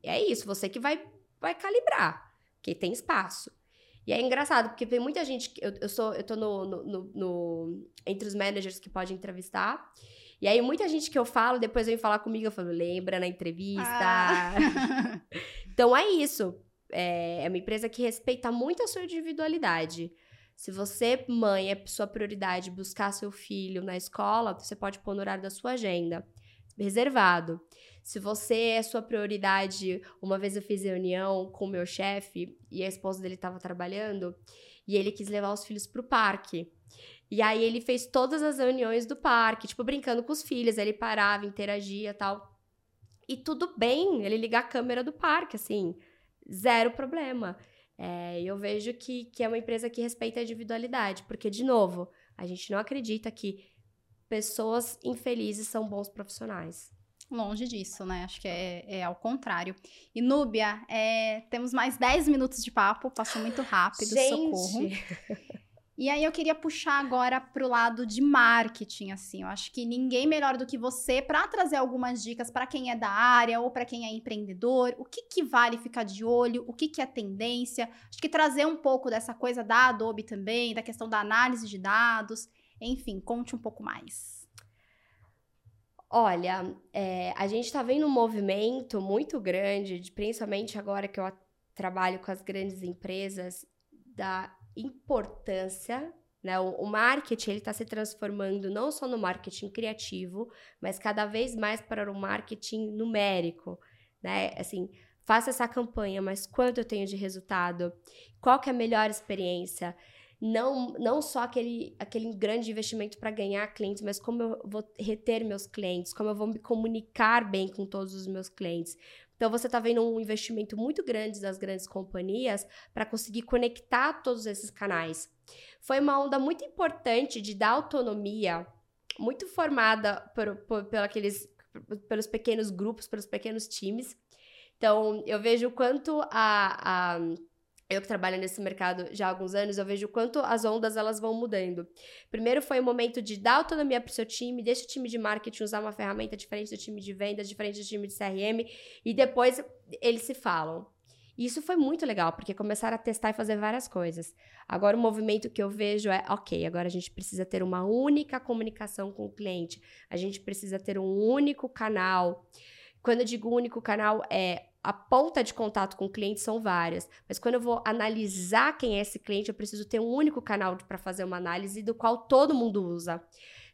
é isso, você que vai vai calibrar, porque tem espaço. E é engraçado, porque tem muita gente que. Eu, eu sou, eu tô no, no, no, no, entre os managers que pode entrevistar. E aí, muita gente que eu falo, depois vem falar comigo, eu falo, lembra na entrevista. Ah. então é isso. É, é uma empresa que respeita muito a sua individualidade. Se você, mãe, é sua prioridade buscar seu filho na escola, você pode pôr no horário da sua agenda. Reservado. Se você é sua prioridade, uma vez eu fiz reunião com o meu chefe e a esposa dele estava trabalhando e ele quis levar os filhos pro parque. E aí ele fez todas as reuniões do parque, tipo, brincando com os filhos, ele parava, interagia tal. E tudo bem ele ligar a câmera do parque, assim, zero problema. É, eu vejo que, que é uma empresa que respeita a individualidade, porque, de novo, a gente não acredita que pessoas infelizes são bons profissionais.
Longe disso, né? Acho que é, é ao contrário. E Núbia, é, temos mais 10 minutos de papo, passou muito rápido, Gente. socorro. E aí eu queria puxar agora pro lado de marketing, assim. Eu acho que ninguém melhor do que você para trazer algumas dicas para quem é da área ou para quem é empreendedor. O que que vale ficar de olho? O que que é tendência? Acho que trazer um pouco dessa coisa da Adobe também, da questão da análise de dados. Enfim, conte um pouco mais.
Olha, é, a gente está vendo um movimento muito grande, de, principalmente agora que eu trabalho com as grandes empresas, da importância né? O, o, marketing ele está se transformando não só no marketing criativo, mas cada vez mais para o marketing numérico, né? Assim, faça essa campanha, mas quanto eu tenho de resultado? Qual que é a melhor experiência? Não, não só aquele, aquele grande investimento para ganhar clientes, mas como eu vou reter meus clientes, como eu vou me comunicar bem com todos os meus clientes. Então você está vendo um investimento muito grande das grandes companhias para conseguir conectar todos esses canais. Foi uma onda muito importante de dar autonomia, muito formada por, por, por aqueles, pelos pequenos grupos, pelos pequenos times. Então eu vejo quanto a, a eu que trabalho nesse mercado já há alguns anos, eu vejo o quanto as ondas elas vão mudando. Primeiro foi o momento de dar autonomia para o seu time, deixa o time de marketing usar uma ferramenta diferente do time de vendas, diferente do time de CRM, e depois eles se falam. Isso foi muito legal, porque começaram a testar e fazer várias coisas. Agora o movimento que eu vejo é, ok, agora a gente precisa ter uma única comunicação com o cliente, a gente precisa ter um único canal. Quando eu digo único canal, é a ponta de contato com o cliente são várias, mas quando eu vou analisar quem é esse cliente, eu preciso ter um único canal para fazer uma análise do qual todo mundo usa.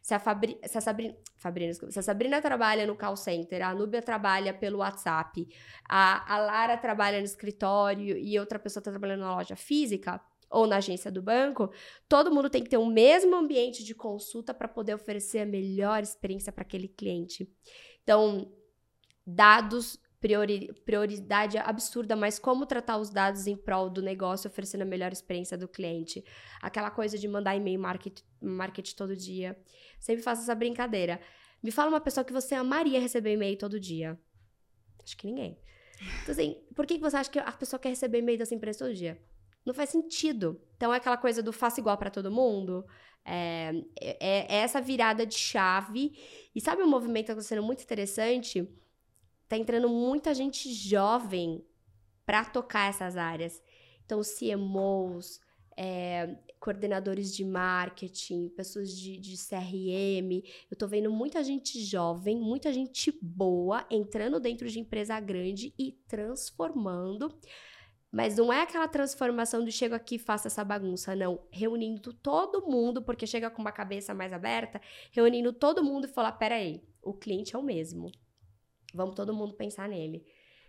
Se a, Fabri, se a Sabrina, Fabrina, se a Sabrina trabalha no call center, a Núbia trabalha pelo WhatsApp, a, a Lara trabalha no escritório e outra pessoa está trabalhando na loja física ou na agência do banco, todo mundo tem que ter o mesmo ambiente de consulta para poder oferecer a melhor experiência para aquele cliente. Então, dados priori, prioridade absurda, mas como tratar os dados em prol do negócio, oferecendo a melhor experiência do cliente. Aquela coisa de mandar e-mail market, market todo dia. Sempre faço essa brincadeira. Me fala uma pessoa que você amaria receber e-mail todo dia. Acho que ninguém. Então, assim, por que você acha que a pessoa quer receber e-mail dessa empresa todo dia? Não faz sentido. Então, é aquela coisa do faça igual para todo mundo. É, é, é, essa virada de chave. E sabe um movimento que está sendo muito interessante? Tá entrando muita gente jovem para tocar essas áreas. Então, CMOs, é, coordenadores de marketing, pessoas de, de CRM. Eu tô vendo muita gente jovem, muita gente boa entrando dentro de empresa grande e transformando. Mas não é aquela transformação de chego aqui e faço essa bagunça, não. Reunindo todo mundo, porque chega com uma cabeça mais aberta, reunindo todo mundo e falar: peraí, o cliente é o mesmo. Vamos todo mundo pensar nele.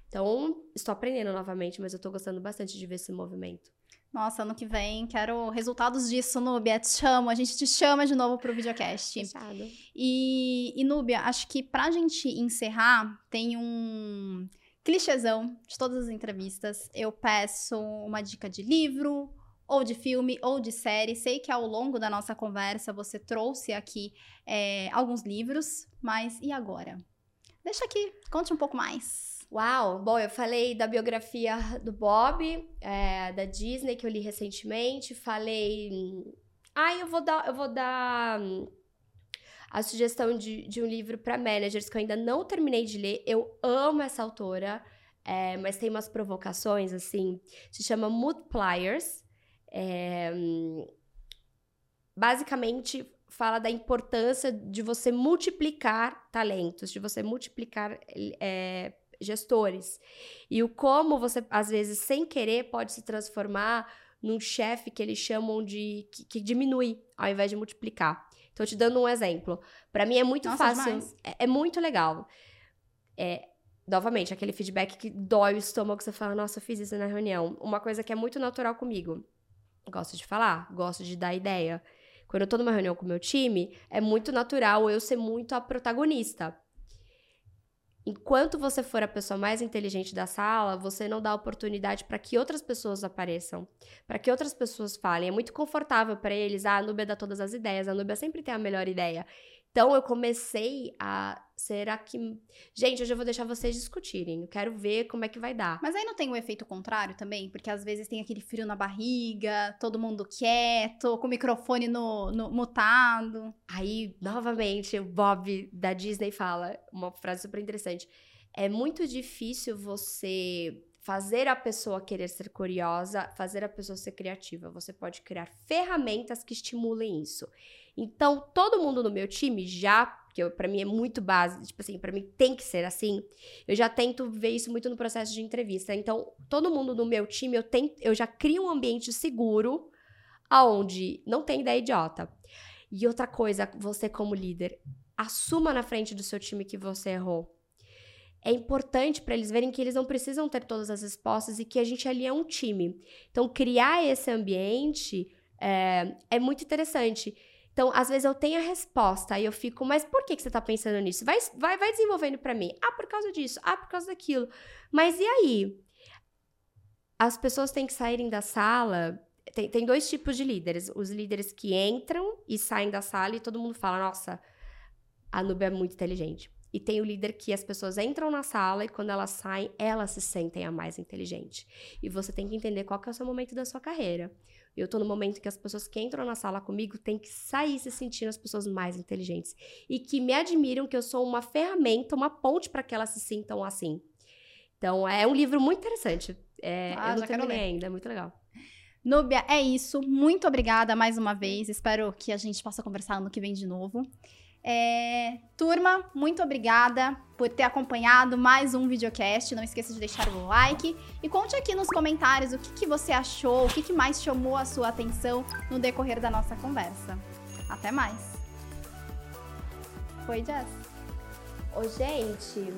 Então, estou aprendendo novamente, mas eu estou gostando bastante de ver esse movimento.
Nossa, ano que vem quero resultados disso, Núbia. Te chamo, a gente te chama de novo para o videocast.
Fechado.
E, e, Núbia, acho que para a gente encerrar, tem um clichêzão de todas as entrevistas. Eu peço uma dica de livro, ou de filme, ou de série. Sei que ao longo da nossa conversa você trouxe aqui é, alguns livros, mas e agora? Deixa aqui, conte um pouco mais.
Uau! Bom, eu falei da biografia do Bob, é, da Disney, que eu li recentemente. Falei. Ah, eu vou dar. Eu vou dar a sugestão de, de um livro para managers que eu ainda não terminei de ler. Eu amo essa autora, é, mas tem umas provocações, assim. Se chama Mood. É, basicamente, fala da importância de você multiplicar talentos, de você multiplicar é, gestores. E o como você, às vezes, sem querer, pode se transformar num chefe que eles chamam de. Que, que, diminui, ao invés de multiplicar. Então, te dando um exemplo. Para mim é muito Nossa, fácil. É, é, muito legal. É, novamente, aquele feedback que dói o estômago, você fala, nossa, eu fiz isso na reunião. Uma coisa que é muito natural comigo. Gosto de falar, gosto de dar ideia. Quando eu tô numa reunião com o meu time, é muito natural eu ser muito a protagonista. Enquanto você for a pessoa mais inteligente da sala, você não dá oportunidade para que outras pessoas apareçam, para que outras pessoas falem. É muito confortável para eles. Ah, a Nubia dá todas as ideias, a Nubia sempre tem a melhor ideia. Então eu comecei a. Será que. Gente, hoje eu vou deixar vocês discutirem. Eu quero ver como é que vai dar.
Mas aí não tem o um efeito contrário também? Porque às vezes tem aquele frio na barriga, todo mundo quieto, com o microfone no, no mutado.
Aí, novamente, o Bob da Disney fala uma frase super interessante. É muito difícil você fazer a pessoa querer ser curiosa, fazer a pessoa ser criativa. Você pode criar ferramentas que estimulem isso. Então, todo mundo no meu time já, que para mim é muito básico, tipo assim, para mim tem que ser assim. Eu já tento ver isso muito no processo de entrevista. Então, todo mundo no meu time, eu tento, eu já crio um ambiente seguro aonde não tem ideia idiota. E outra coisa, você como líder, assuma na frente do seu time que você errou. É importante para eles verem que eles não precisam ter todas as respostas e que a gente ali é um time. Então, criar esse ambiente é, é muito interessante. Então, às vezes eu tenho a resposta e eu fico, mas por que, que você tá pensando nisso? Vai, vai, vai desenvolvendo para mim. Ah, por causa disso. Ah, por causa daquilo. Mas e aí? As pessoas têm que saírem da sala. Tem, tem dois tipos de líderes. Os líderes que entram e saem da sala e todo mundo fala, nossa, a Nubia é muito inteligente. E tem o líder que as pessoas entram na sala e quando elas saem, elas se sentem a mais inteligente. E você tem que entender qual que é o seu momento da sua carreira. Eu tô no momento que as pessoas que entram na sala comigo têm que sair se sentindo as pessoas mais inteligentes e que me admiram que eu sou uma ferramenta, uma ponte para que elas se sintam assim. Então, é um livro muito interessante. É, ah, eu não terminei ainda, é muito legal.
Núbia, é isso. Muito obrigada mais uma vez. Espero que a gente possa conversar ano que vem de novo. É, turma, muito obrigada por ter acompanhado mais um videocast. Não esqueça de deixar o like e conte aqui nos comentários o que, que você achou, o que, que mais chamou a sua atenção no decorrer da nossa conversa. Até mais. Foi, Jess?
Ô, gente,